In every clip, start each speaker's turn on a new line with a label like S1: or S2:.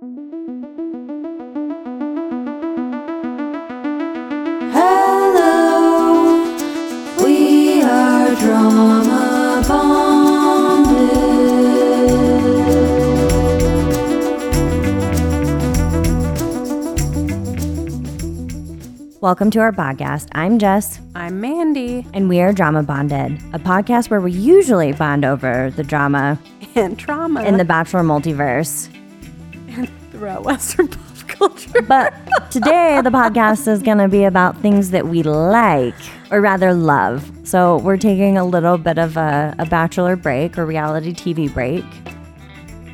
S1: Hello, we are Drauma Bonded.
S2: Welcome to our podcast. I'm Jess,
S3: I'm Mandy
S2: and we are Drauma Bonded, a podcast where we usually bond over the drama
S3: and trauma
S2: in the Bachelor multiverse.
S3: Throughout Western pop culture.
S2: But today, the podcast is going to be about things that we like, or rather love. So we're taking a little bit of a, a Bachelor break or reality TV break.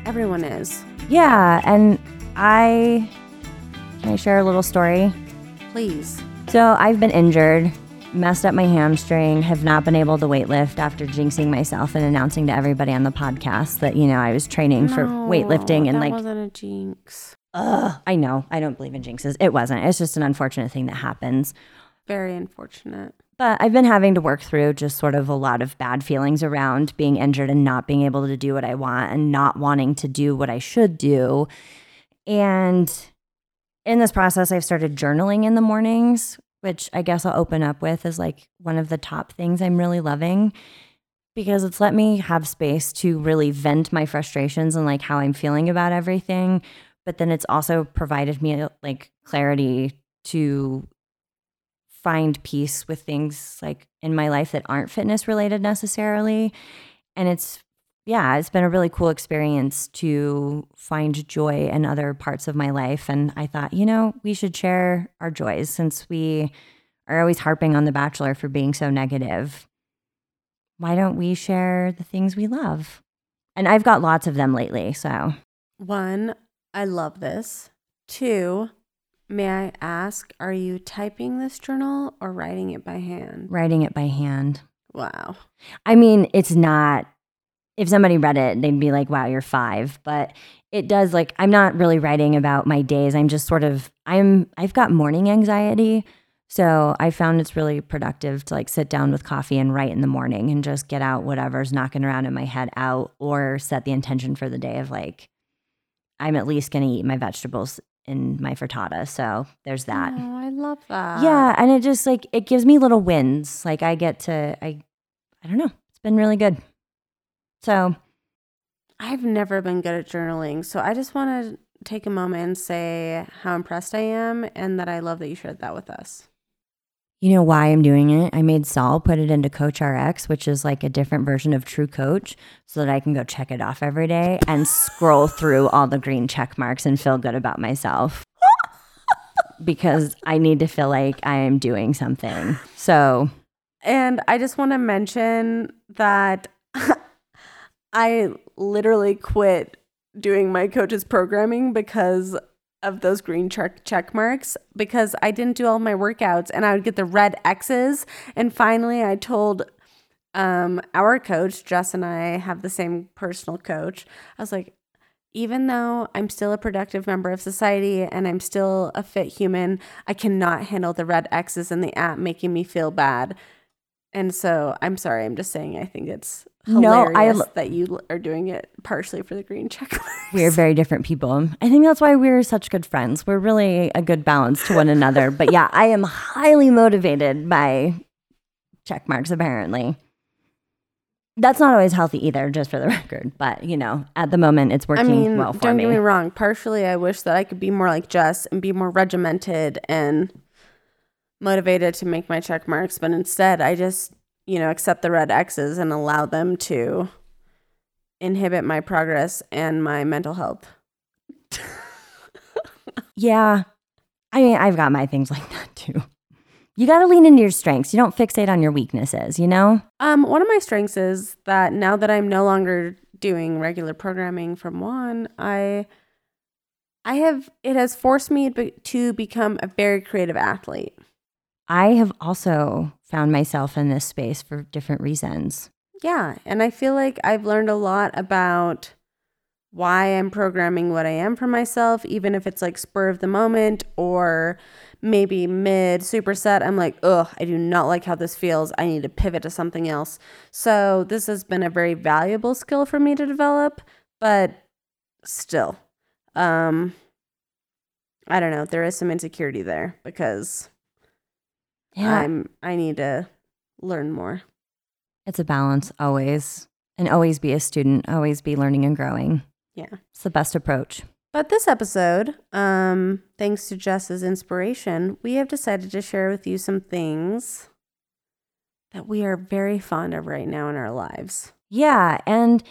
S3: Everyone is.
S2: Yeah, and I. Can I share a little story?
S3: Please.
S2: So I've been injured, messed up my hamstring, have not been able to weightlift after jinxing myself and announcing to everybody on the podcast that, you know, I was training for weightlifting and like
S3: wasn't a jinx.
S2: ugh, I know, I don't believe in jinxes. It wasn't. It's just an unfortunate thing that happens.
S3: Very unfortunate.
S2: But I've been having to work through just sort of a lot of bad feelings around being injured and not being able to do what I want and not wanting to do what I should do. And in this process, I've started journaling in the mornings, which I guess I'll open up with is like one of the top things I'm really loving because it's let me have space to really vent my frustrations and like how I'm feeling about everything. But then it's also provided me like clarity to find peace with things like in my life that aren't fitness related necessarily. And it's, yeah, it's been a really cool experience to find joy in other parts of my life. And I thought, you know, we should share our joys since we are always harping on The Bachelor for being so negative. Why don't we share the things we love? And I've got lots of them lately. So,
S3: One, I love this. Two, may I ask, are you typing this journal or writing it by hand?
S2: writing it by hand.
S3: Wow.
S2: I mean, it's not. If somebody read it, they'd be like, "Wow, you're five. But it does like I'm not really writing about my days. I'm just sort of I'm I've got morning anxiety, so I found it's really productive to like sit down with coffee and write in the morning and just get out whatever's knocking around in my head out, or set the intention for the day of like I'm at least going to eat my vegetables in my frittata. So there's that.
S3: Oh, I love that.
S2: Yeah, and it just like it gives me little wins. Like I get to I I don't know. It's been really good. So,
S3: I've never been good at journaling. So I just want to take a moment and say how impressed I am and that I love that you shared that with us.
S2: you know why I'm doing it? I made Saul put it into Coach RX, which is like a different version of True Coach, so that I can go check it off every day and scroll through all the green check marks and feel good about myself. because I need to feel like I am doing something. So,
S3: And I just want to mention that I literally quit doing my coach's programming because of those green check check marks because I didn't do all my workouts and I would get the red X's and finally I told um our coach Jess and I have the same personal coach. I was like even though I'm still a productive member of society and I'm still a fit human, I cannot handle the red X's in the app making me feel bad. And so I'm sorry, I'm just saying I think it's
S2: No, I lo-
S3: that you are doing it partially for the green check marks.
S2: we're very different people. I think that's why we're such good friends. We're really a good balance to one another. But yeah, I am highly motivated by check marks, apparently. That's not always healthy either, just for the record. But, you know, at the moment, it's
S3: I
S2: working
S3: mean,
S2: well for me.
S3: don't get me wrong. Partially, I wish that I could be more like Jess and be more regimented and motivated to make my check marks, but instead, I just, you know, accept the red X's and allow them to inhibit my progress and my mental health.
S2: Yeah. I mean, I've got my things like that too. You got to lean into your strengths. You don't fixate on your weaknesses, you know?
S3: Um, one of my strengths is that now that I'm no longer doing regular programming from one, I I have it has forced me to become a very creative athlete.
S2: I have also found myself in this space for different reasons.
S3: Yeah, and I feel like I've learned a lot about why I'm programming what I am for myself, even if it's like spur of the moment or maybe mid superset. I'm like, ugh, I do not like how this feels. I need to pivot to something else. So this has been a very valuable skill for me to develop, but still, um I don't know, there is some insecurity there because
S2: Yeah.
S3: I'm I need to learn more.
S2: it's a balance always. And always be a student, always be learning and growing.
S3: Yeah.
S2: It's the best approach.
S3: But this episode, um, thanks to Jess's inspiration, we have decided to share with you some things that we are very fond of right now in our lives.
S2: Yeah. And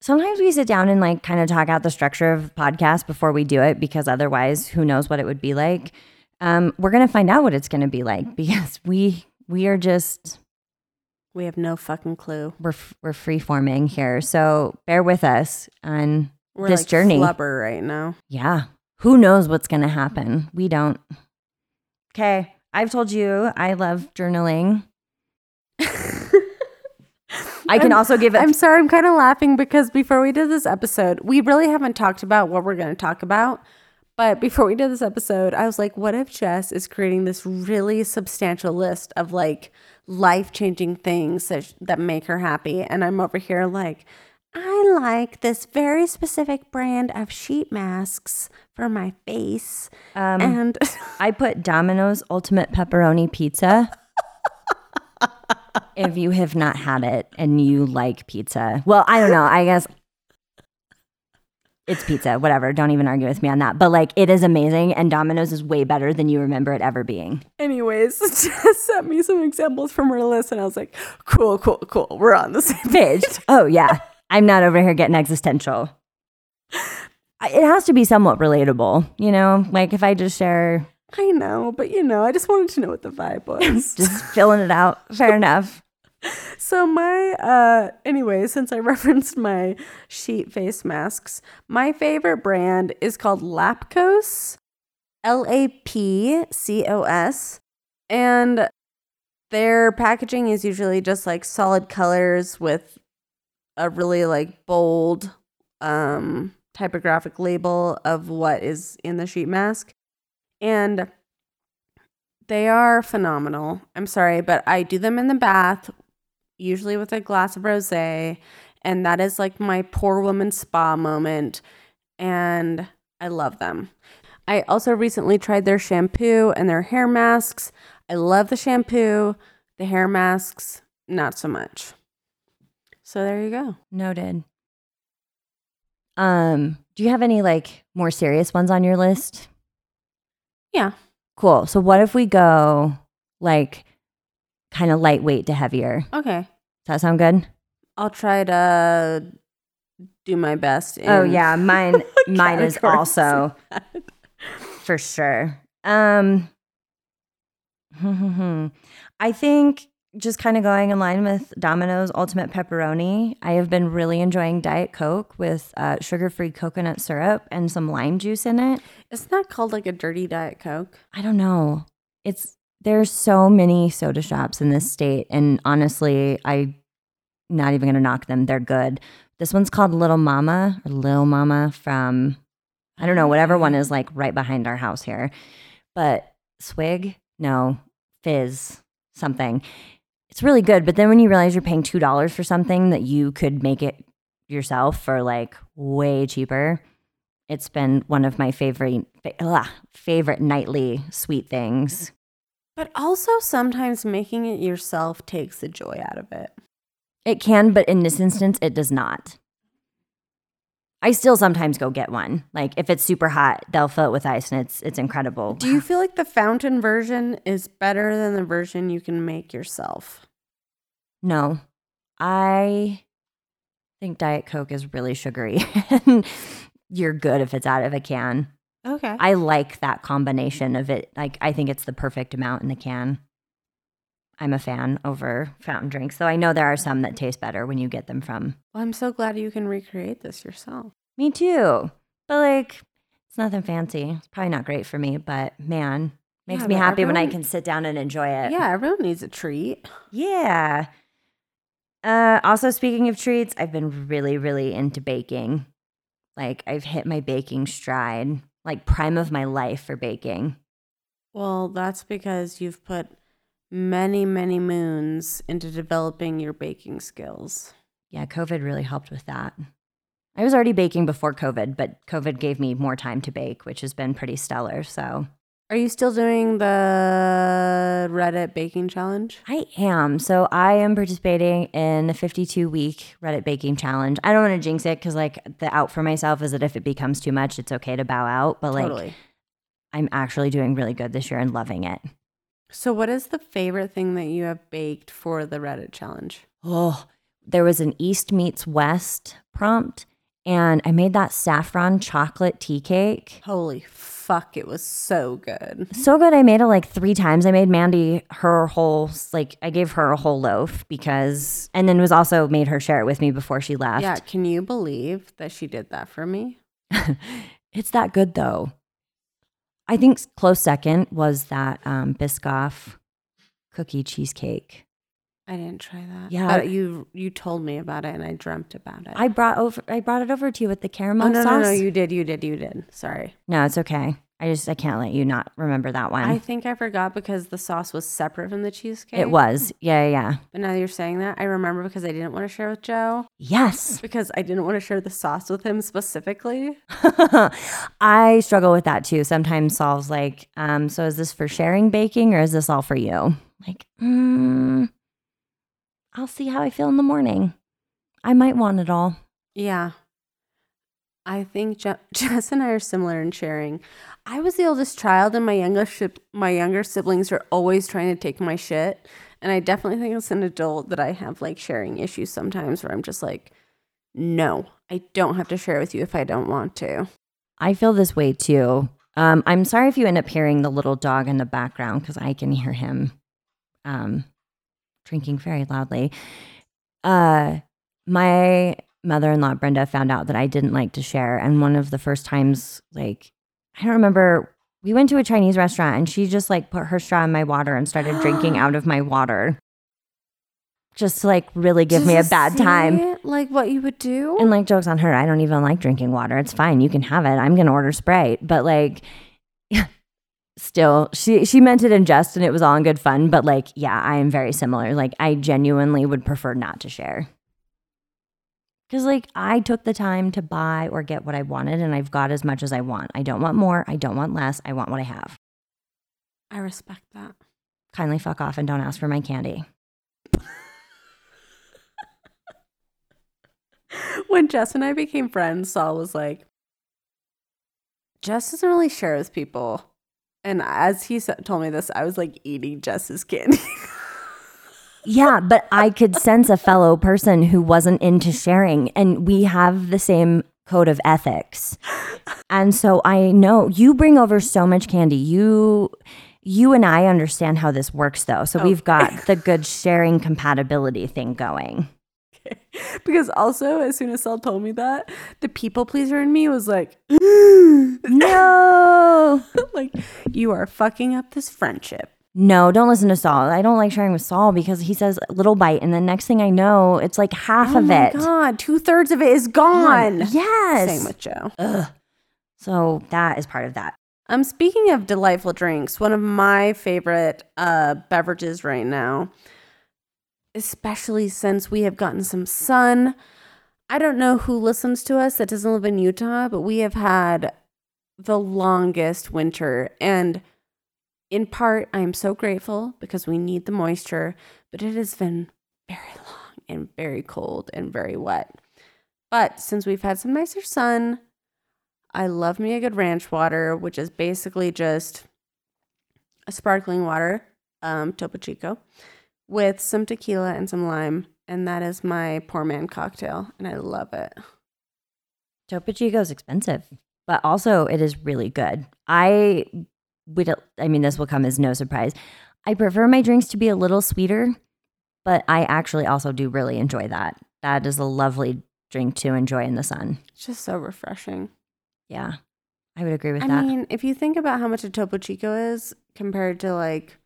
S2: sometimes we sit down and like kind of talk out the structure of podcast before we do it because otherwise who knows what it would be like. Um, we're gonna find out what it's gonna be like because we we are just
S3: We have no fucking clue.
S2: we're we're free forming here. So bear with us on
S3: We're
S2: This
S3: like
S2: journey.
S3: flubber right now.
S2: yeah. Who knows what's gonna happen? We don't. Okay. I've told you I love journaling. I can
S3: I'm-
S2: also give it
S3: I'm sorry, I'm kind of laughing because before we did this episode, we really haven't talked about what we're going to talk about. But before we did this episode, I was like, what if Jess is creating this really substantial list of like life changing things that, sh- that make her happy? And I'm over here like, I like this very specific brand of sheet masks for my face.
S2: um,
S3: and
S2: I put Domino's Ultimate Pepperoni Pizza. if you have not had it and you like pizza, well, I don't know. I guess it's pizza, whatever. Don't even argue with me on that. But like, it is amazing, and Domino's is way better than you remember it ever being.
S3: anyways, Jess sent me some examples from her list. And I was like, cool, cool, cool. We're on the same
S2: Page. Oh, yeah. I'm not over here getting existential. It has to be somewhat relatable, you know? Like, if I just share,
S3: I know, but you know, I just wanted to know what the vibe was.
S2: just filling it out, fair enough.
S3: So my uh anyway, since I referenced my sheet face masks, my favorite brand is called Lapcos. L A P C O S. And their packaging is usually just like solid colors with a really like bold um typographic label of what is in the sheet mask. And they are phenomenal. I'm sorry, but I do them in the bath, usually with a glass of rosé, and that is like my poor woman spa moment. And I love them. I also recently tried their shampoo and their hair masks. I love the shampoo, the hair masks, not so much. So there you go.
S2: Noted. Um, do you have any like more serious ones on your list?
S3: Yeah.
S2: Cool. So what if we go like kind of lightweight to heavier? Does that sound good?
S3: I'll try to do my best.
S2: oh yeah, mine mine is also for sure. Um I think just kind of going in line with Domino's Ultimate Pepperoni, I have been really enjoying Diet Coke with uh, sugar-free coconut syrup and some lime juice in it.
S3: Isn't that called like a dirty Diet Coke?
S2: I don't know. It's there's so many soda shops in this state, and honestly, I not even gonna knock them. They're good. This one's called Little Mama or Lil Mama from I don't know whatever one is like right behind our house here, but Swig no Fiiz something. It's really good, but then when you realize you're paying two dollars for something that you could make it yourself for like way cheaper, it's been one of my favorite favorite nightly sweet things.
S3: But also sometimes making it yourself takes the joy out of it.
S2: It can, but in this instance, it does not. I still sometimes go get one. Like if it's super hot, they'll fill it with ice, and it's it's incredible.
S3: Do you feel like the fountain version is better than the version you can make yourself?
S2: No, I think Diet Coke is really sugary, and you're good if it's out of a can.
S3: Okay.
S2: I like that combination of it. Like I think it's the perfect amount in the can. I'm a fan over fountain drinks, though I know there are some that taste better when you get them from.
S3: well, I'm so glad you can recreate this yourself.
S2: Me too. But like it's nothing fancy. It's probably not great for me, but man, makes
S3: Yeah,
S2: me happy when I can sit down and enjoy it.
S3: Yeah, everyone needs a treat.
S2: Yeah. Uh, also, speaking of treats, I've been really, really into baking. Like, I've hit my baking stride, like, prime of my life for baking.
S3: Well, that's because you've put many, many moons into developing your baking skills.
S2: Yeah, COVID really helped with that. I was already baking before COVID, but COVID gave me more time to bake, which has been pretty stellar. So
S3: Are you still doing the Reddit baking challenge?
S2: I am. So I am participating in the 52 week Reddit baking challenge. I don't want to jinx it because, like, the out for myself is that if it becomes too much, it's okay to bow out. But, like,
S3: totally.
S2: I'm actually doing really good this year and loving it.
S3: So, what is the favorite thing that you have baked for the Reddit challenge?
S2: Oh, there was an East meets West prompt, and I made that saffron chocolate tea cake.
S3: Holy fuck, it was so good.
S2: So good. I made it like three times. I made Mandy her whole, like, I gave her a whole loaf because, and then was also made her share it with me before she left.
S3: Yeah, can you believe that she did that for me?
S2: it's that good though. I think close second was that um, Biscoff cookie cheesecake.
S3: I didn't try that.
S2: Yeah.
S3: but you you told me about it and I dreamt about it.
S2: I brought over, I brought it over to you with the caramel
S3: oh no,
S2: sauce.
S3: no no you did you did you did. Sorry,
S2: No, it's okay. I just I can't let you not remember that one.
S3: I think I forgot because the sauce was separate from the cheesecake.
S2: it was. Yeah, yeah.
S3: But now that you're saying that, I remember because I didn't want to share with Joe
S2: Yes.
S3: because I didn't want to share the sauce with him specifically.
S2: I struggle with that too. Sometimes Saul's like, um, so is this for sharing baking or is this all for you? Like, mm, I'll see how I feel in the morning. I might want it all.
S3: Yeah. I think Je- Jess and I are similar in sharing. I was the oldest child, and my younger my younger siblings are always trying to take my shit. And I definitely think as an adult that I have like sharing issues sometimes, where I'm just like, no, I don't have to share with you if I don't want to.
S2: I feel this way too. Um, I'm sorry if you end up hearing the little dog in the background because I can hear him um, drinking very loudly. Uh, my mother-in-law Brenda found out that I didn't like to share, and one of the first times, like I don't remember, we went to a Chinese restaurant, and she just like put her straw in my water and started drinking out of my water, just to like really give me a
S3: Does
S2: bad time.
S3: Like what you would do?
S2: And like jokes on her, I don't even like drinking water. It's fine. You can have it. I'm gonna order Sprite. But like still she she meant it in jest and it was all in good fun. But like, yeah, I am very similar. Like I genuinely would prefer not to share. Cause like I took the time to buy or get what I wanted and I've got as much as I want. I don't want more. I don't want less. I want what I have.
S3: I respect that.
S2: Kindly fuck off and don't ask for my candy.
S3: when Jess and I became friends, Saul was like, Jess doesn't really share with people. And as he told me this, I was like eating Jess's candy.
S2: Yeah, but I could sense a fellow person who wasn't into sharing, and we have the same code of ethics. And so I know you bring over so much candy. You you and I understand how this works though. So oh. we've got the good sharing compatibility thing going.
S3: because also, as soon as Saul told me that, the people pleaser in me was like,
S2: No.
S3: like, you are fucking up this friendship.
S2: No, don't listen to Saul. I don't like sharing with Saul because he says little bite and the next thing I know, it's like half
S3: oh
S2: of
S3: my
S2: it.
S3: God, two thirds of it is gone.
S2: Yes.
S3: Same with Joe. Ugh.
S2: So that is part of that.
S3: Um, speaking of delightful drinks, one of my favorite uh, beverages right now, especially since we have gotten some sun. I don't know who listens to us that doesn't live in Utah, but we have had the longest winter. And in part, I am so grateful because we need the moisture, but it has been very long and very cold and very wet. But since we've had some nicer sun, I love me a good ranch water, which is basically just a sparkling water, um, Topo Chico, with some tequila and some lime. And that is my poor man cocktail. And I love it.
S2: Topo Chico is expensive, but also it is really good. I would, I mean, this will come as no surprise. I prefer my drinks to be a little sweeter, but I actually also do really enjoy that. That is a lovely drink to enjoy in the sun.
S3: It's just so refreshing.
S2: Yeah, I would agree with
S3: I
S2: that.
S3: I mean, if you think about how much a Topo Chico is compared to like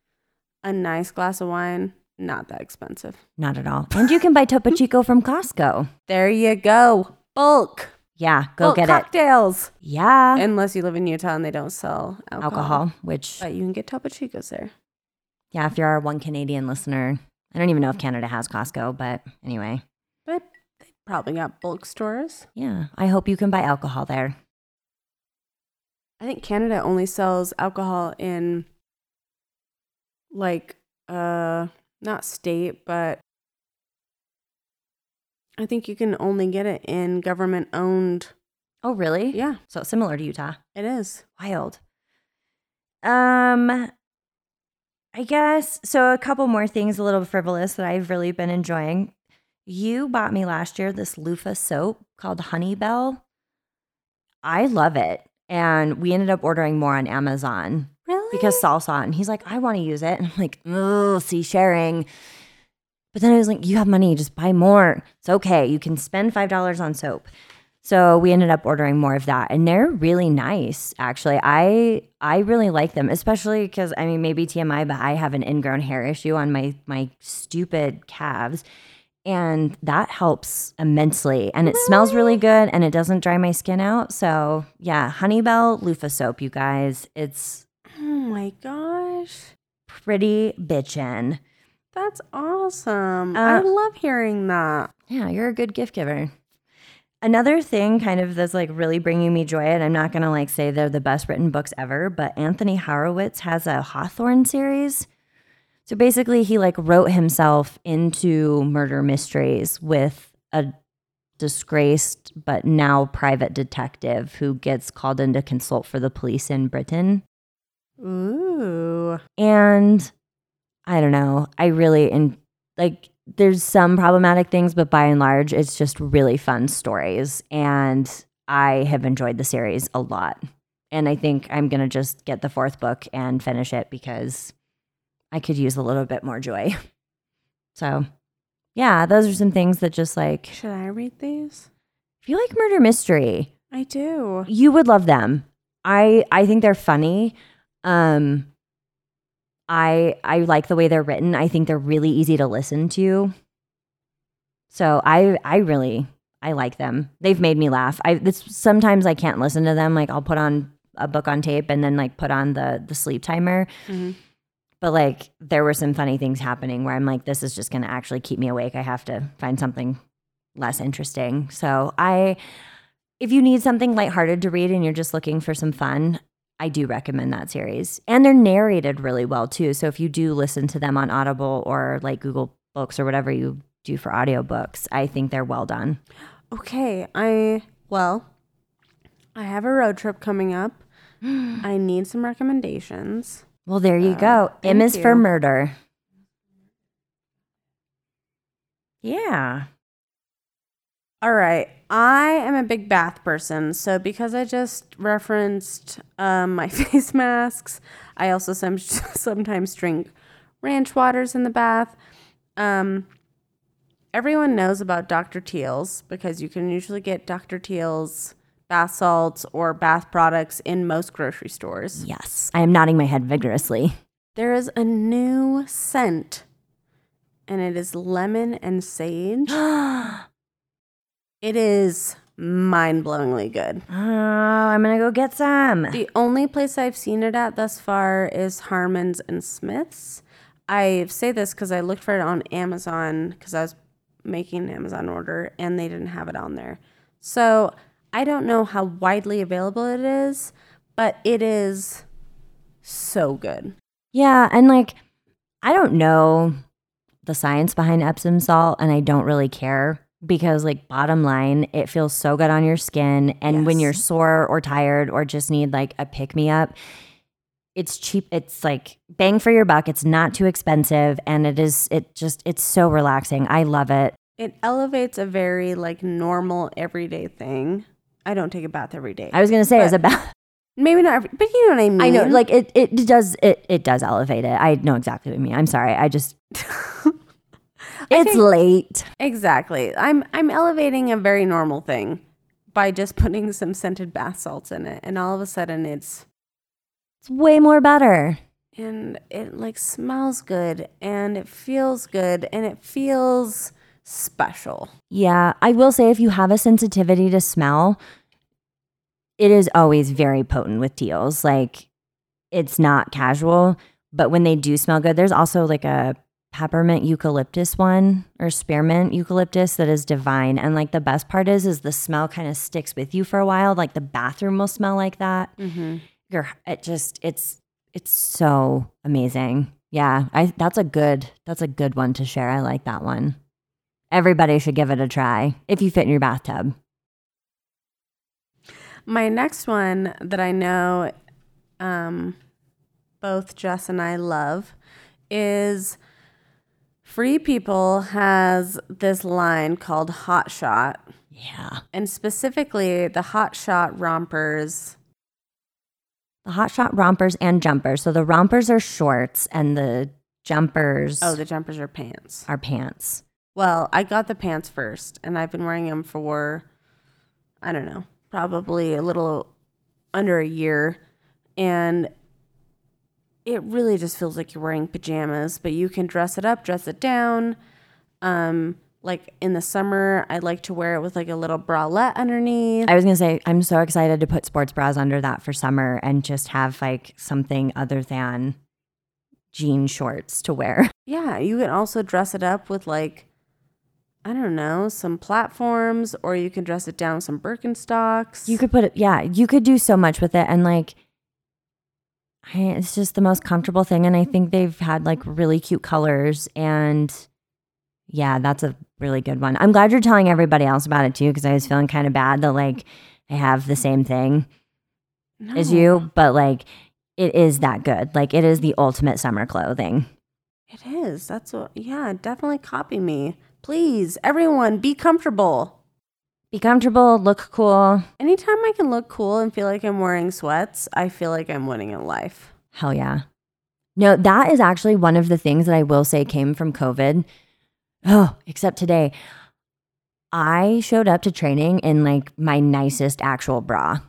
S3: a nice glass of wine, not that expensive.
S2: Not at all. And you can buy Topo Chico from Costco.
S3: There you go. Bulk.
S2: Yeah, go
S3: Bulk
S2: get it.
S3: cocktails.
S2: Yeah,
S3: Unless you live in Utah and they don't sell alcohol.
S2: alcohol, which,
S3: But you can get Topo Chicos there.
S2: yeah, if you're our one Canadian listener, I don't even know if Canada has Costco, but anyway.
S3: But they probably got bulk stores.
S2: Yeah, I hope you can buy alcohol there.
S3: I think Canada only sells alcohol in like uh not state, but I think you can only get it in government owned.
S2: Oh, really?
S3: Yeah,
S2: So similar to Utah.
S3: it is.
S2: Wild. Um, I guess so. A couple more things, a little frivolous that I've really been enjoying. You bought me last year this loofah soap called Honey Bell. I love it, and we ended up ordering more on Amazon
S3: Really?
S2: because Saul saw it and he's like, "I want to use it," and I'm like, "Oh, see, sharing." But then I was like, "You have money, just buy more. It's okay. You can spend five dollars on soap." So we ended up ordering more of that, and they're really nice. Actually, I I really like them, especially because I mean maybe TMI, but I have an ingrown hair issue on my my stupid calves, and that helps immensely. And it smells really good, and it doesn't dry my skin out. So yeah, Honeybell loofah soap, you guys, it's
S3: my gosh.
S2: pretty bitchin'.
S3: That's awesome. I
S2: Uh,
S3: love hearing that.
S2: Yeah, you're a good gift giver. Another thing kind of that's like really bringing me joy, and I'm not gonna like say they're the best written books ever, but Anthony Horowitz has a Hawthorne series. So basically, he like wrote himself into murder mysteries with a disgraced but now private detective who gets called in to consult for the police in Britain.
S3: Ooh.
S2: And I don't know. I really and like there's some problematic things, but by and large, it's just really fun stories. And I have enjoyed the series a lot. And I think I'm gonna just get the fourth book and finish it because I could use a little bit more joy. So yeah, those are some things that just like
S3: Should I read these?
S2: if you like murder mystery,
S3: I do.
S2: you would love them. I I think they're funny. Um I I like the way they're written. I think they're really easy to listen to. So I I really I like them. They've made me laugh. I this sometimes I can't listen to them. Like I'll put on a book on tape and then like put on the the sleep timer.
S3: Mhm.
S2: But like there were some funny things happening where I'm like this is just going to actually keep me awake. I have to find something less interesting. So I if you need something lighthearted to read and you're just looking for some fun, I do recommend that series. And they're narrated really well too. So if you do listen to them on Audible or like Google Books or whatever you do for audiobooks, I think they're well done.
S3: Okay. I, well, I have a road trip coming up. I need some recommendations.
S2: Well, there you
S3: Uh,
S2: go. M is for murder. Yeah.
S3: All right. I am a big bath person. So, because I just referenced um, my face masks, I also some, sometimes drink ranch waters in the bath. Um, everyone knows about Dr. Teal's because you can usually get Dr. Teal's bath salts or bath products in most grocery stores.
S2: Yes. I am nodding my head vigorously.
S3: There is a new scent, and it is lemon and sage. It is mind blowingly good.
S2: Oh, I'm going to go get some.
S3: The only place I've seen it at thus far is Harmon's and Smith's. I say this because I looked for it on Amazon because I was making an Amazon order and they didn't have it on there. So I don't know how widely available it is, but it is so good.
S2: Yeah, and like I don't know the science behind Epsom salt and I don't really care because like bottom line, it feels so good on your skin and when you're sore or tired or just need like a pick me up, it's cheap. It's like bang for your buck. It's not too expensive and it is it just it's so relaxing. I love it.
S3: It elevates a very like normal everyday thing. I don't take a bath every day.
S2: I was going to say it's about
S3: Maybe not every, but you know what I mean.
S2: I know like it it does it it does elevate it. I know exactly what you mean. I'm sorry. I just it's
S3: think-
S2: late.
S3: Exactly. I'm I'm elevating a very normal thing by just putting some scented bath salts in it and all of a sudden it's
S2: It's way more better.
S3: and it like smells good and it feels good and it feels special.
S2: Yeah, I will say if you have a sensitivity to smell, it is always very potent with Teal's. Like it's not casual, but when they do smell good, there's also like a peppermint eucalyptus one or spearmint eucalyptus that is divine. And like the best part is, is the smell kind of sticks with you for a while. Like the bathroom will smell like that.
S3: Mm-hmm.
S2: You're, it just, it's, it's so amazing. Yeah, I that's a good that's a good one to share. I like that one. Everybody should give it a try if you fit in your bathtub.
S3: My next one that I know um, both Jess and I love is Free People has this line called Hot Shot.
S2: Yeah.
S3: And specifically, the Hot Shot rompers.
S2: The hot shot rompers and jumpers. So the rompers are shorts and the jumpers
S3: Oh, the jumpers are pants.
S2: are pants.
S3: Well, I got the pants first, and I've been wearing them for, I don't know, probably a little under a year. And it really just feels like you're wearing pajamas, but you can dress it up, dress it down. Um, like in the summer, I like to wear it with like a little bralette underneath.
S2: I was gonna say I'm so excited to put sports bras under that for summer and just have like something other than jean shorts to wear.
S3: Yeah, you can also dress it up with like, I don't know, some platforms, or you can dress it down with some Birkenstocks.
S2: You could put it, yeah, you could do so much with it. And like, I, it's just the most comfortable thing. And I think they've had like really cute colors. And yeah, that's a really good one. I'm glad you're telling everybody else about it too, because I was feeling kind of bad that like I have the same thing as you, but like it is that good. Like it is the ultimate summer clothing.
S3: It is. That's what, yeah, definitely copy me. Please, everyone, be comfortable.
S2: Be comfortable, look cool.
S3: Anytime I can look cool and feel like I'm wearing sweats, I feel like I'm winning in life.
S2: Hell yeah. No, that is actually one of the things that I will say came from COVID. Oh, except today. I showed up to training in like my nicest actual bra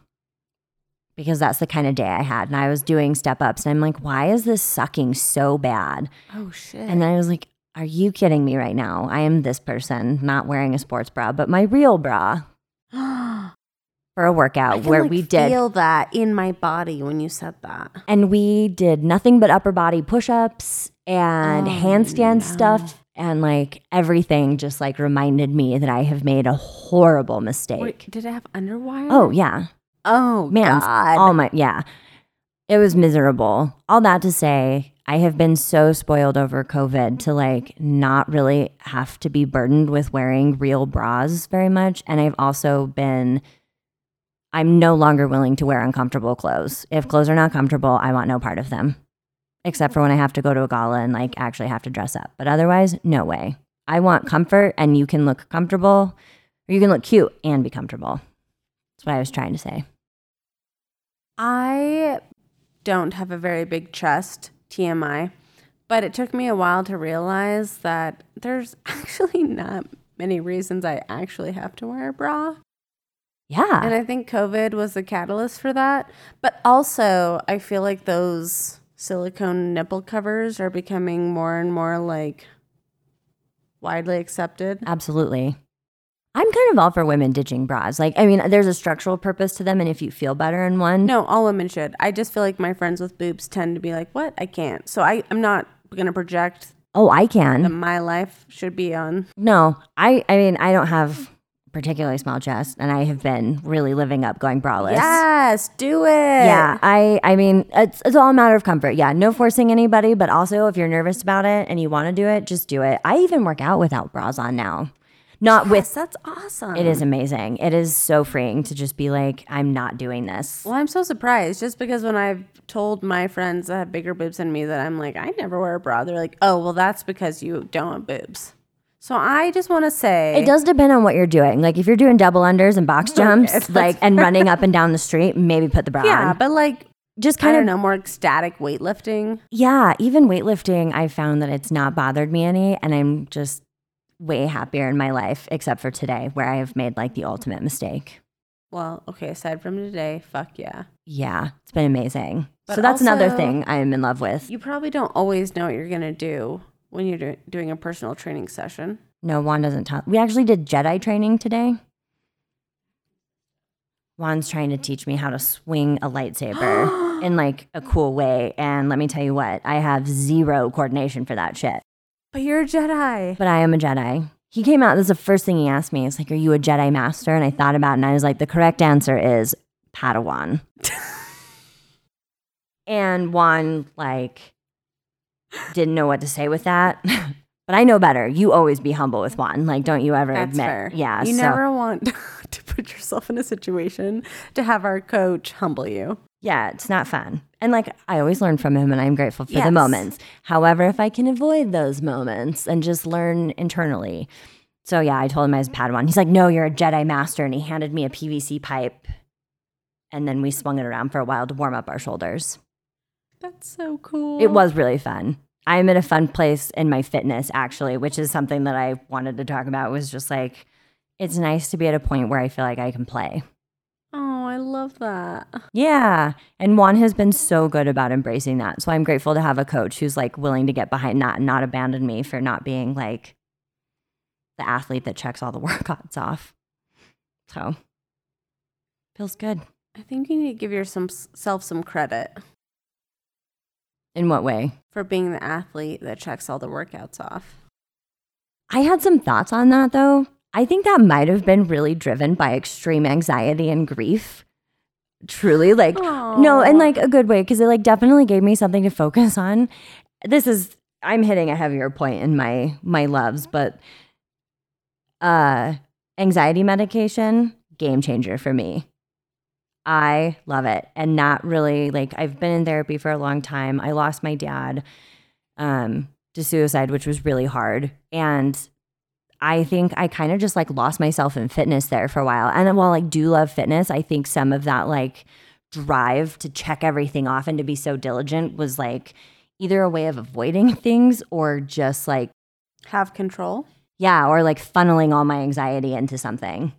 S2: because that's the kind of day I had. And I was doing step ups and I'm like, why is this sucking so bad?
S3: Oh, shit.
S2: And then I was like, are you kidding me right now? I am this person not wearing a sports bra, but my real bra for a workout where
S3: like,
S2: we did
S3: feel that in my body when you said that.
S2: and we did nothing but upper body push-ups and
S3: Oh,
S2: handstand
S3: no.
S2: stuff and like everything just like reminded me that I have made a horrible mistake.
S3: Wait, did it have underwire?
S2: Oh yeah.
S3: oh
S2: Man,
S3: God.
S2: all my yeah. It was miserable. All that to say, I have been so spoiled over COVID to like not really have to be burdened with wearing real bras very much. And I've also been I'm no longer willing to wear uncomfortable clothes. If clothes are not comfortable, I want no part of them. Except for when I have to go to a gala and like actually have to dress up. But otherwise, no way. I want comfort and you can look comfortable or you can look cute and be comfortable. That's what I was trying to say.
S3: I don't have a very big chest, TMI, but it took me a while to realize that there's actually not many reasons I actually have to wear a bra.
S2: Yeah.
S3: And I think COVID was the catalyst for that. But also, I feel like those silicone nipple covers are becoming more and more like widely accepted.
S2: Absolutely. I'm kind of all for women ditching bras. Like, I mean, there's a structural purpose to them, and if you feel better in one,
S3: No, all women should. I just feel like my friends with boobs tend to be like, what? I can't. So I, I'm not going to project
S2: oh, I can.
S3: that my life should be on.
S2: no, I, I mean, I don't have particularly small chest, and I have been really living up going braless.
S3: Yes, do it.
S2: Yeah, I, I mean, it's, it's all a matter of comfort. Yeah, no forcing anybody, but also if you're nervous about it and you want to do it, just do it. I even work out without bras on now. Not
S3: Yes,
S2: with,
S3: that's awesome.
S2: it is amazing. It is so freeing to just be like, I'm not doing this.
S3: Well, I'm so surprised just because when I've told my friends that have bigger boobs than me that I'm like, I never wear a bra, they're like, oh, well, that's because you don't have boobs. So I just want to say
S2: It does depend on what you're doing. Like if you're doing double unders and box oh, jumps,
S3: that's
S2: like and running up and down the street, maybe put the bra
S3: Yeah,
S2: on.
S3: but like,
S2: Just kind of
S3: know, more ecstatic weightlifting.
S2: yeah. Even weightlifting, I found that it's not bothered me any, and I'm just way happier in my life, except for today, where I have made like the ultimate mistake.
S3: Well, okay, aside from today, fuck yeah.
S2: Yeah, it's been amazing.
S3: But
S2: so that's another thing I am in love with.
S3: You probably don't always know what you're going to do when you're do- doing a personal training session.
S2: No, Juan doesn't tell. We actually did Jedi training today. Juan's trying to teach me how to swing a lightsaber in like a cool way. And let me tell you what, I have zero coordination for that shit.
S3: But you're a Jedi.
S2: but I am a Jedi. He came out, this is the first thing he asked me. It's like, Are you a Jedi Master? And I thought about it and I was like, The correct answer is Padawan. and Juan, like, didn't know what to say with that. but I know better. You always be humble with Juan. Like, don't you ever
S3: That's
S2: admit.
S3: fair.
S2: Yeah.
S3: You
S2: so,
S3: never want to put yourself in a situation to have our coach humble you.
S2: Yeah, it's not fun. And like, I always learn from him and I'm grateful for
S3: Yes.
S2: the moments. However, if I can avoid those moments and just learn internally. So yeah, I told him I was a Padawan. He's like, no, you're a Jedi Master. And he handed me a PVC pipe. And then we swung it around for a while to warm up our shoulders.
S3: That's so cool.
S2: It was really fun. I'm in a fun place in my fitness, actually, which is something that I wanted to talk about. Was just like, it's nice to be at a point where I feel like I can play.
S3: I love that.
S2: Yeah. And Juan has been so good about embracing that. So I'm grateful to have a coach who's like willing to get behind that and not abandon me for not being like the athlete that checks all the workouts off. So feels good.
S3: I think you need to give yourself some credit
S2: In what way?
S3: for being the athlete that checks all the workouts off.
S2: I had some thoughts on that though. I think that might have been really driven by extreme anxiety and grief. Truly, like, no, in
S3: Aw.
S2: like a good way, because it like definitely gave me something to focus on. This is, I'm hitting a heavier point in my my loves, but uh anxiety medication, game changer for me. I love it. And not really like I've been in therapy for a long time. I lost my dad um to suicide, which was really hard. And I think I kind of just like lost myself in fitness there for a while. And while I do love fitness, I think some of that like drive to check everything off and to be so diligent was like either a way of avoiding things or just like,
S3: Have control.
S2: yeah, or like funneling all my anxiety into something.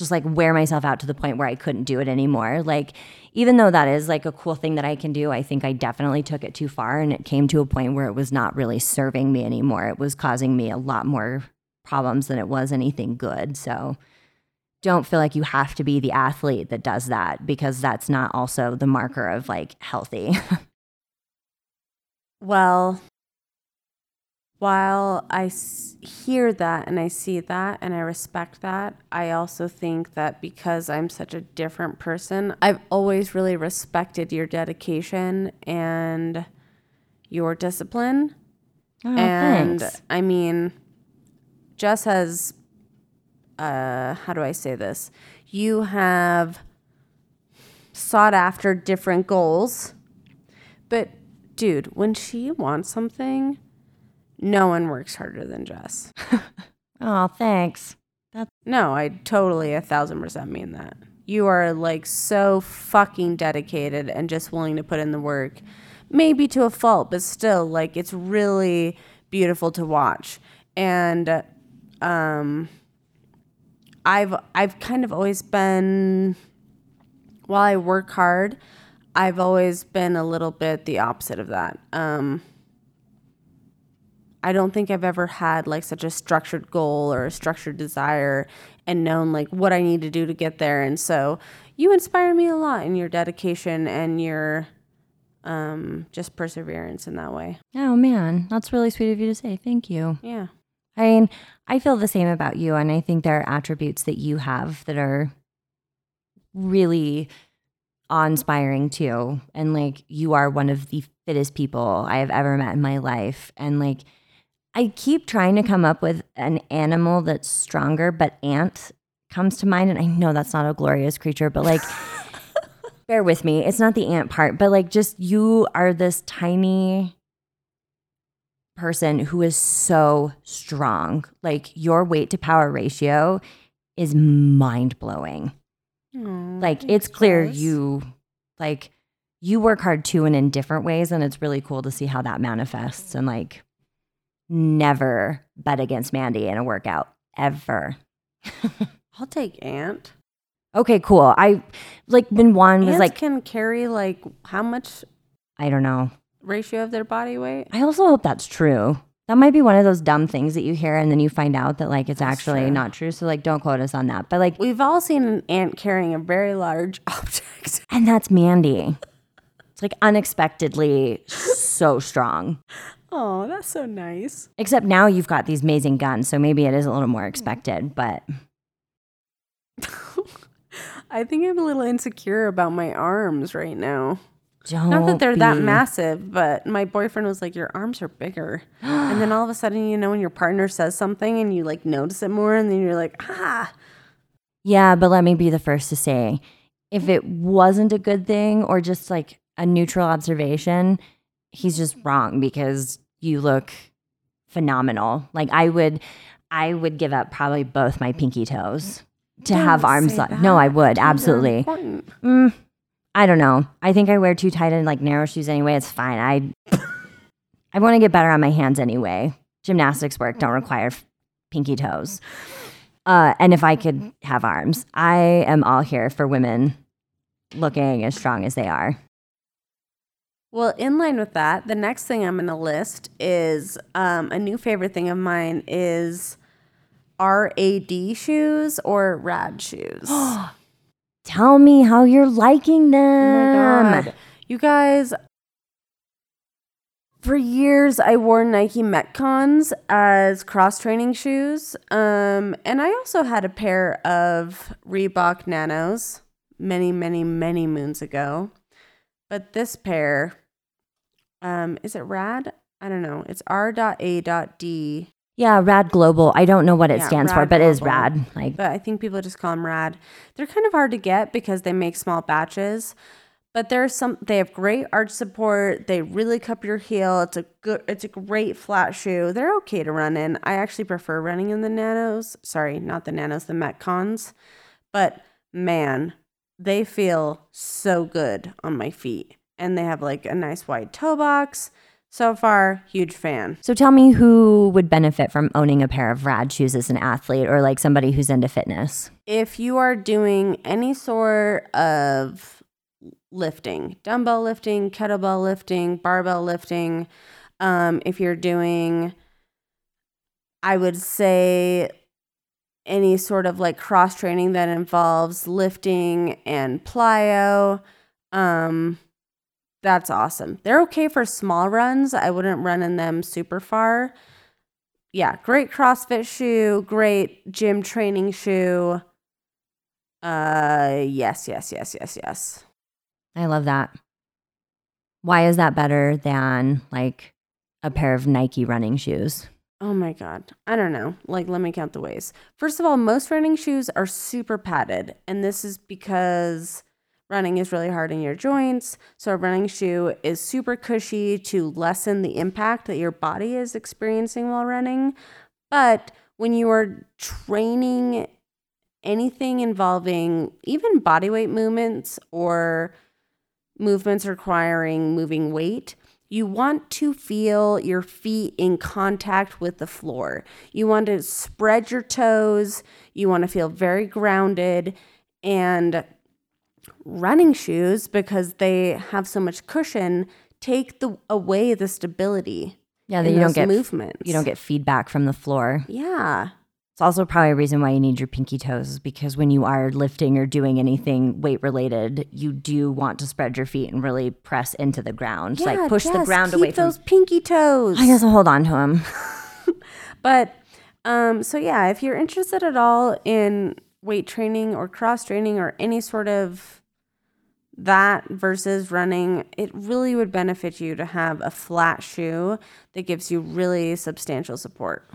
S2: Just like wear myself out to the point where I couldn't do it anymore. Like, even though that is like a cool thing that I can do, I think I definitely took it too far and it came to a point where it was not really serving me anymore. It was causing me a lot more problems than it was anything good. So, don't feel like you have to be the athlete that does that because that's not also the marker of like healthy.
S3: Well, while I s- hear that and I see that and I respect that, I also think that because I'm such a different person, I've always really respected your dedication and your discipline.
S2: Oh,
S3: and
S2: thanks.
S3: I mean, Jess has, uh, how do I say this? You have sought after different goals, but dude, when she wants something, no one works harder than Jess.
S2: Oh, thanks.
S3: That's- No, I totally a thousand percent mean that. You are like so fucking dedicated and just willing to put in the work. Maybe to a fault, but still, like it's really beautiful to watch. And um I've I've kind of always been while I work hard, I've always been a little bit the opposite of that. Um I don't think I've ever had like such a structured goal or a structured desire and known like what I need to do to get there. And so you inspire me a lot in your dedication and your um just perseverance in that way.
S2: Oh man, that's really sweet of you to say. Thank you.
S3: Yeah.
S2: I mean, I feel the same about you, and I think there are attributes that you have that are really awe-inspiring too. And like, you are one of the fittest people I have ever met in my life. And like, I keep trying to come up with an animal that's stronger, but ant comes to mind. And I know that's not a glorious creature, but like, bear with me. It's not the ant part, but like, just you are this tiny person who is so strong. Like your weight to power ratio is mind blowing. Like it's clear you like you work hard too and in different ways and it's really cool to see how that manifests and like never bet against Mandy in a workout ever.
S3: I'll take ant.
S2: Okay, cool. I like been one was like
S3: can carry like how much
S2: I don't know.
S3: ratio of their body weight?
S2: I also hope that's true. That might be one of those dumb things that you hear and then you find out that like it's
S3: That's
S2: actually
S3: true.
S2: not true. So like don't quote us on that. But like
S3: We've all seen an ant carrying a very large object.
S2: and that's Mandy. It's like unexpectedly so strong.
S3: Oh, that's so nice.
S2: Except now you've got these amazing guns, so maybe it is a little more expected, but
S3: I think I'm a little insecure about my arms right now.
S2: don't
S3: Not that they're that massive, but my boyfriend was like, Your arms are bigger. and then all of a sudden, you know, when your partner says something and you like notice it more, and then you're like, Ah,
S2: Yeah, but let me be the first to say if it wasn't a good thing or just like a neutral observation, he's just wrong because you look phenomenal. Like I would I would give up probably both my pinky toes to have
S3: Don't
S2: arms
S3: say
S2: like No, I would. Absolutely. Mm, I don't know. I think I wear too tight and like narrow shoes anyway. It's fine. I I want to get better on my hands anyway. Gymnastics work don't require f- pinky toes. Uh, and if I could have arms, I am all here for women looking as strong as they are.
S3: Well, in line with that, the next thing I'm going to list is um, a new favorite thing of mine is RAD shoes or rad shoes. oh
S2: Tell me how you're liking them.
S3: my God. You guys, for years I wore Nike Metcons as cross training shoes. Um, and I also had a pair of Reebok Nanos many, many, many moons ago. But this pair, um, is it rad? I don't know. It's R.A.D.
S2: Yeah, Rad Global. I don't know what it
S3: Yeah,
S2: stands for, but it is rad. Like
S3: but I think people just call them rad. They're kind of hard to get because they make small batches, but there's some. They have great arch support. They really cup your heel. It's a good. It's a great flat shoe. They're okay to run in. I actually prefer running in the nanos. Sorry, not the nanos, the metcons. But man, they feel so good on my feet, and they have like a nice wide toe box. So far, huge fan.
S2: So tell me who would benefit from owning a pair of rad shoes as an athlete or like somebody who's into fitness.
S3: if you are doing any sort of lifting, dumbbell lifting, kettlebell lifting, barbell lifting, um, if you're doing, I would say, any sort of like cross training that involves lifting and plyo, um, that's awesome. They're okay for small runs. I wouldn't run in them super far. Yeah, great CrossFit shoe, great gym training shoe. Uh, yes, yes, yes, yes, yes.
S2: I love that. Why is that better than like a pair of Nike running shoes?
S3: Oh my God. I don't know. Like, let me count the ways. First of all, most running shoes are super padded. And this is because running is really hard in your joints. So, a running shoe is super cushy to lessen the impact that your body is experiencing while running. But when you are training anything involving even body weight movements or movements requiring moving weight, you want to feel your feet in contact with the floor. You want to spread your toes. You want to feel very grounded. And running shoes, because they have so much cushion, take the away the stability.
S2: Yeah, that you don't get
S3: movement.
S2: you don't get feedback from the floor.
S3: Yeah.
S2: It's also probably a reason why you need your pinky toes because when you are lifting or doing anything weight related, you do want to spread your feet and really press into the ground.
S3: Yeah,
S2: like push the ground away from
S3: those pinky toes.
S2: I guess I'll hold on to them.
S3: But um, so yeah, if you're interested at all in weight training or cross training or any sort of that versus running, it really would benefit you to have a flat shoe that gives you really substantial support.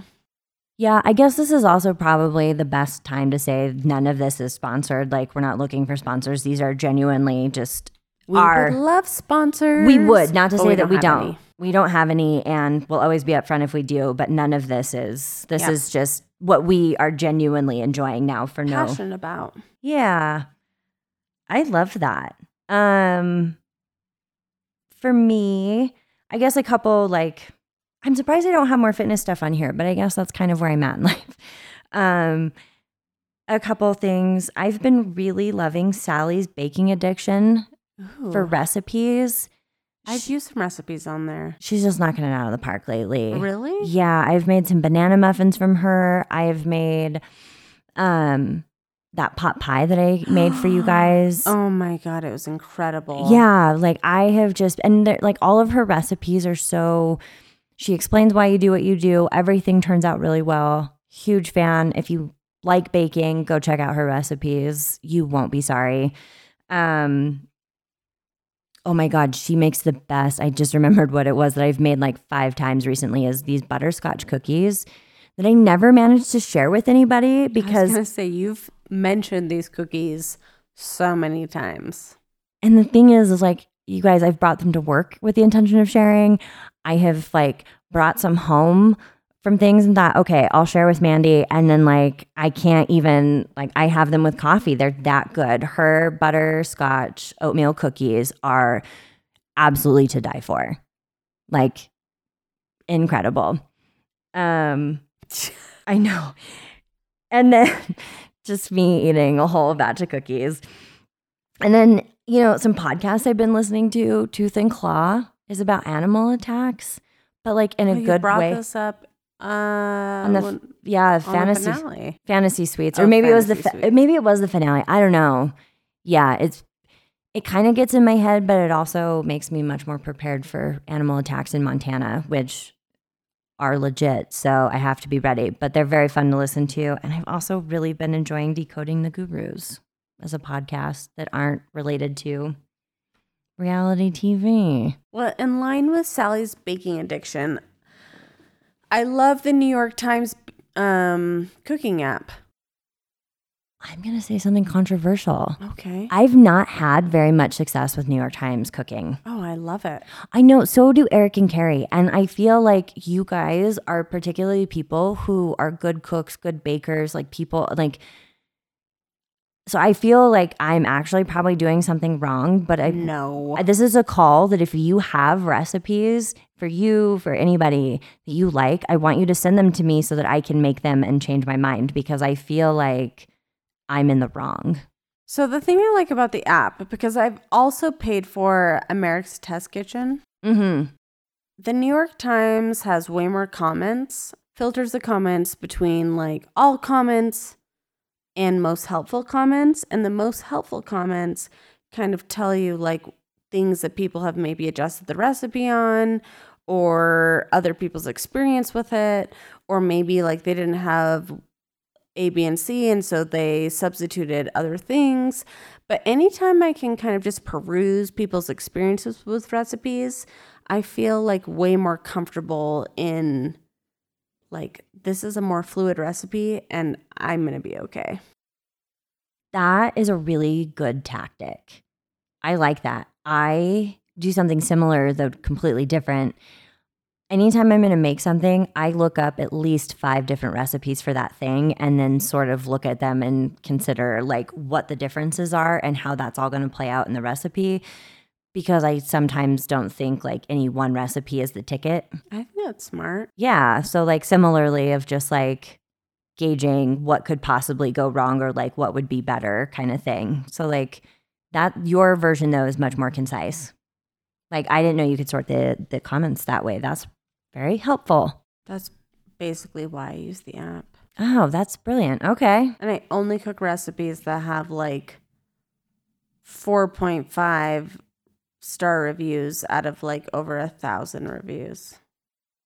S2: Yeah, I guess this is also probably the best time to say none of this is sponsored. Like we're not looking for sponsors. These are genuinely just
S3: We
S2: Our-
S3: would love sponsors.
S2: we would not to say that we don't.
S3: any.
S2: We don't have any, and we'll always be upfront if we do. But none of this is. This
S3: Yeah.
S2: is just what we are genuinely enjoying now. For no,
S3: Passionate about.
S2: yeah, I love that. Um, for me, I guess a couple like I'm surprised I don't have more fitness stuff on here, but I guess that's kind of where I'm at in life. Um, a couple things. I've been really loving Sally's baking addiction for recipes.
S3: I've used some recipes on there.
S2: She's just knocking it out of the park lately.
S3: Really?
S2: Yeah, I've made some banana muffins from her. I've made um that pot pie that I made for you guys.
S3: Oh my god, it was incredible.
S2: Yeah, like I have just and like all of her recipes are so She explains why you do what you do. Everything turns out really well. Huge fan. If you like baking, go check out her recipes. You won't be sorry. Um, oh my God, she makes the best. I just remembered what it was that I've made like five times recently is these butterscotch cookies that I never managed to share with anybody because
S3: I was gonna say you've mentioned these cookies so many times.
S2: And the thing is, is like, you guys, I've brought them to work with the intention of sharing. I have like brought some home from things and thought, okay, I'll share with Mandy. And then like, I can't even, like, I have them with coffee. They're that good. Her butterscotch oatmeal cookies are absolutely to die for. Like, incredible. Um, I know. And then just me eating a whole batch of cookies. And then, you know, some podcasts I've been listening to, Tooth and Claw is about animal attacks, but like in a
S3: Oh, you
S2: good
S3: brought
S2: way.
S3: this up uh,
S2: on the
S3: when-
S2: yeah,
S3: on the
S2: fantasy fantasy suites, or
S3: Oh,
S2: maybe it was the
S3: Fantasy Suites.
S2: maybe it was the finale. I don't know. Yeah, it's it kind of gets in my head, but it also makes me much more prepared for animal attacks in Montana, which are legit. So I have to be ready. But they're very fun to listen to, and I've also really been enjoying decoding the gurus as a podcast that aren't related to reality TV.
S3: Well, in line with Sally's baking addiction, I love the New York Times um, cooking app.
S2: I'm gonna say something controversial.
S3: Okay.
S2: I've not had very much success with New York Times cooking.
S3: Oh, I love it.
S2: I know, so do Eric and Carrie. And I feel like you guys are particularly people who are good cooks, good bakers, like people like so I feel like I'm actually probably doing something wrong, but I
S3: know
S2: this is a call that if you have recipes for you, for anybody that you like, I want you to send them to me so that I can make them and change my mind because I feel like I'm in the wrong.
S3: So the thing I like about the app, because I've also paid for America's Test Kitchen,
S2: Mm-hmm.
S3: the New York Times has way more comments, filters the comments between like all comments and most helpful comments. And the most helpful comments kind of tell you like things that people have maybe adjusted the recipe on or other people's experience with it, or maybe like they didn't have A, B, and C, and so they substituted other things. But anytime I can kind of just peruse people's experiences with recipes, I feel like way more comfortable in like this is a more fluid recipe and I'm going to be okay.
S2: That is a really good tactic. I like that. I do something similar, though completely different. Anytime I'm going to make something, I look up at least five different recipes for that thing and then sort of look at them and consider like what the differences are and how that's all going to play out in the recipe. Because I sometimes don't think like any one recipe is the ticket.
S3: I think that's smart.
S2: Yeah. So, like, similarly, of just like gauging what could possibly go wrong or like what would be better kind of thing. So, like, that your version though is much more concise. Like, I didn't know you could sort the, the comments that way. That's very helpful.
S3: That's basically why I use the app.
S2: Oh, that's brilliant. Okay.
S3: And I only cook recipes that have like 4.5 star reviews out of like over a thousand reviews.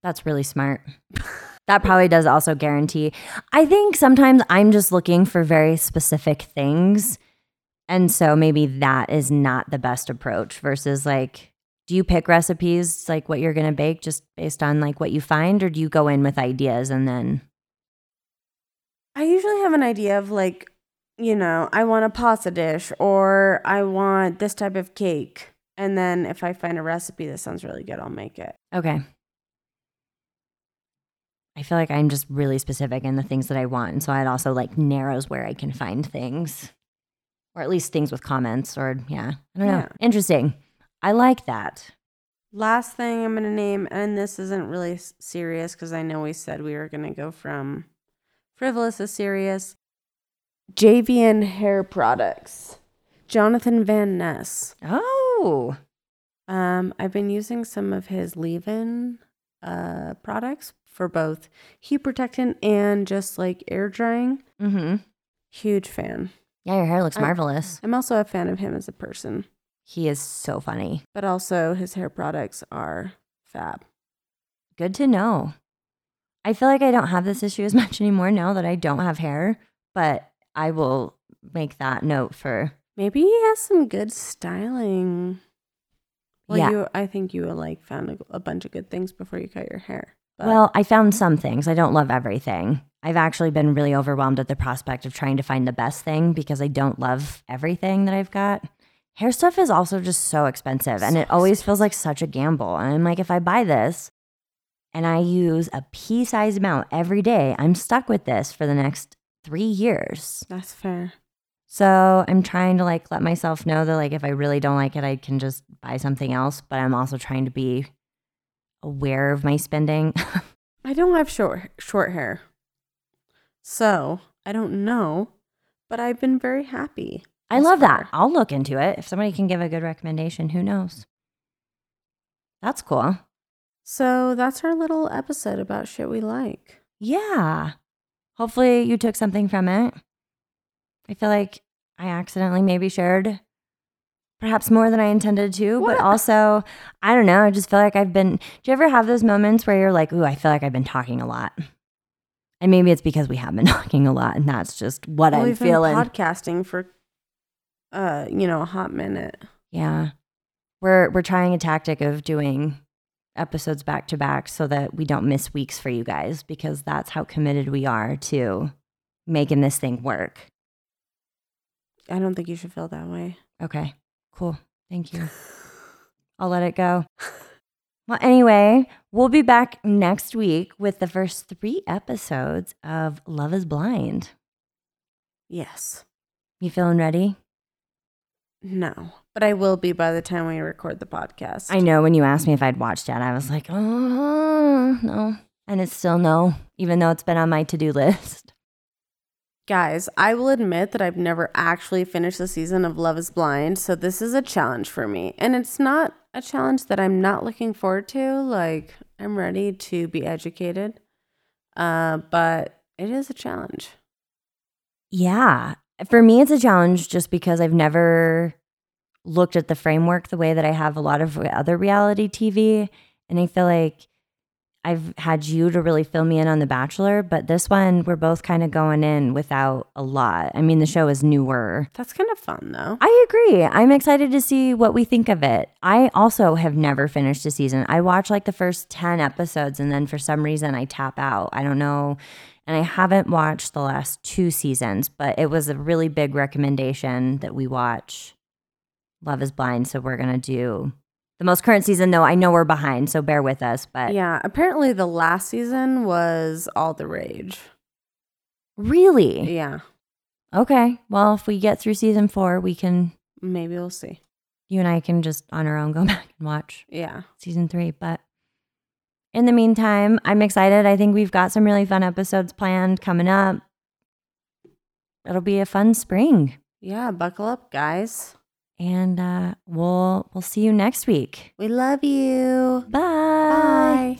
S2: That's really smart. that probably does also guarantee. I think sometimes I'm just looking for very specific things. And so maybe that is not the best approach versus like, do you pick recipes like what you're going to bake just based on like what you find, or do you go in with ideas and then?
S3: I usually have an idea of like, you know, I want a pasta dish or I want this type of cake. And then if I find a recipe that sounds really good, I'll make it.
S2: Okay. I feel like I'm just really specific in the things that I want. And so it also like narrows where I can find things, or at least things with comments, or yeah, I don't know.
S3: Yeah.
S2: Interesting. I like that.
S3: Last thing I'm going to name, and this isn't really serious because I know we said we were going to go from frivolous to serious. JVN Hair Products. Jonathan Van Ness.
S2: Oh,
S3: Um, I've been using some of his leave-in uh, products for both heat protectant and just like air drying.
S2: mm-hmm.
S3: Huge fan.
S2: Yeah, your hair looks
S3: I-
S2: marvelous.
S3: I'm also a fan of him as a person,
S2: He is so funny.
S3: but also his hair products are fab.
S2: good to know. I feel like I don't have this issue as much anymore now that I don't have hair, but I will make that note for
S3: Maybe he has some good styling. Well,
S2: Yeah.
S3: you, I think you like found a, a bunch of good things before you cut your hair. But
S2: Well, I found some things. I don't love everything. I've actually been really overwhelmed at the prospect of trying to find the best thing because I don't love everything that I've got. Hair stuff is also just so expensive and it
S3: So
S2: always feels like such a gamble. And I'm like, if I buy this and I use a pea sized amount every day, I'm stuck with this for the next three years.
S3: that's fair.
S2: So I'm trying to like let myself know that like if I really don't like it, I can just buy something else. But I'm also trying to be aware of my spending.
S3: I don't have short short hair, so I don't know. But I've been very happy.
S2: I love that. I'll look into it. If somebody can give a good recommendation, who knows? That's cool.
S3: So that's our little episode about shit we like.
S2: Yeah. Hopefully you took something from it. I feel like I accidentally maybe shared perhaps more than I intended to, but also, I don't know. I just feel like I've been. Do you ever have those moments where you're like, ooh, I feel like I've been talking a lot? And maybe it's because we have been talking a lot, and that's just what
S3: Well,
S2: I'm
S3: we've been
S2: feeling.
S3: podcasting for, uh, you know, a hot minute.
S2: Yeah. We're we're trying a tactic of doing episodes back to back so that we don't miss weeks for you guys because that's how committed we are to making this thing work.
S3: I don't think you should feel that way.
S2: Okay. Cool. Thank you. I'll let it go. Well, anyway, we'll be back next week with the first 3 episodes of Love is Blind.
S3: Yes.
S2: You feeling ready?
S3: No, but I will be by the time we record the podcast.
S2: I know when you asked me if I'd watched it, I was like, "Oh, no." And it's still no, even though it's been on my to-do list.
S3: Guys, I will admit that I've never actually finished the season of Love is Blind, so this is a challenge for me. And it's not a challenge that I'm not looking forward to. Like, I'm ready to be educated. Uh, but it is a challenge.
S2: Yeah. For me, it's a challenge just because I've never looked at the framework the way that I have a lot of other reality TV. And I feel like I've had you to really fill me in on The Bachelor, but this one, we're both kind of going in without a lot. I mean, the show is newer.
S3: That's kind of fun, though.
S2: I agree. I'm excited to see what we think of it. I also have never finished a season. I watch like the first 10 episodes and then for some reason I tap out. I don't know. And I haven't watched the last two seasons, but it was a really big recommendation that we watch Love is Blind. So we're going to do the most current season, though. I know we're behind, so bear with us. But
S3: Yeah, apparently the last season was all the rage.
S2: really?
S3: Yeah,
S2: Okay. Well, if we get through season four, we can,
S3: maybe we'll see.
S2: you and I can just on our own go back and watch.
S3: Yeah.
S2: season three. But in the meantime, I'm excited. I think we've got some really fun episodes planned coming up. It'll be a fun spring.
S3: Yeah, buckle up, guys.
S2: And uh, we'll we'll see you next week.
S3: We love you.
S2: Bye.
S3: Bye.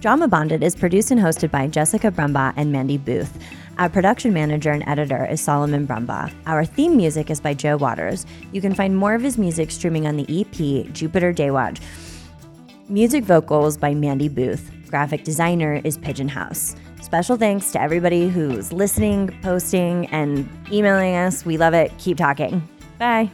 S2: Drauma Bonded is produced and hosted by Jessica Brumbaugh and Mandy Booth. Our production manager and editor is Solomon Brumbaugh. Our theme music is by Joe Waters. You can find more of his music streaming on the EP Jupiter Daywatch. Music vocals by Mandy Booth. Graphic designer is Pigeon House. Special thanks to everybody who's listening, posting, and emailing us. We love it. Keep talking. Bye.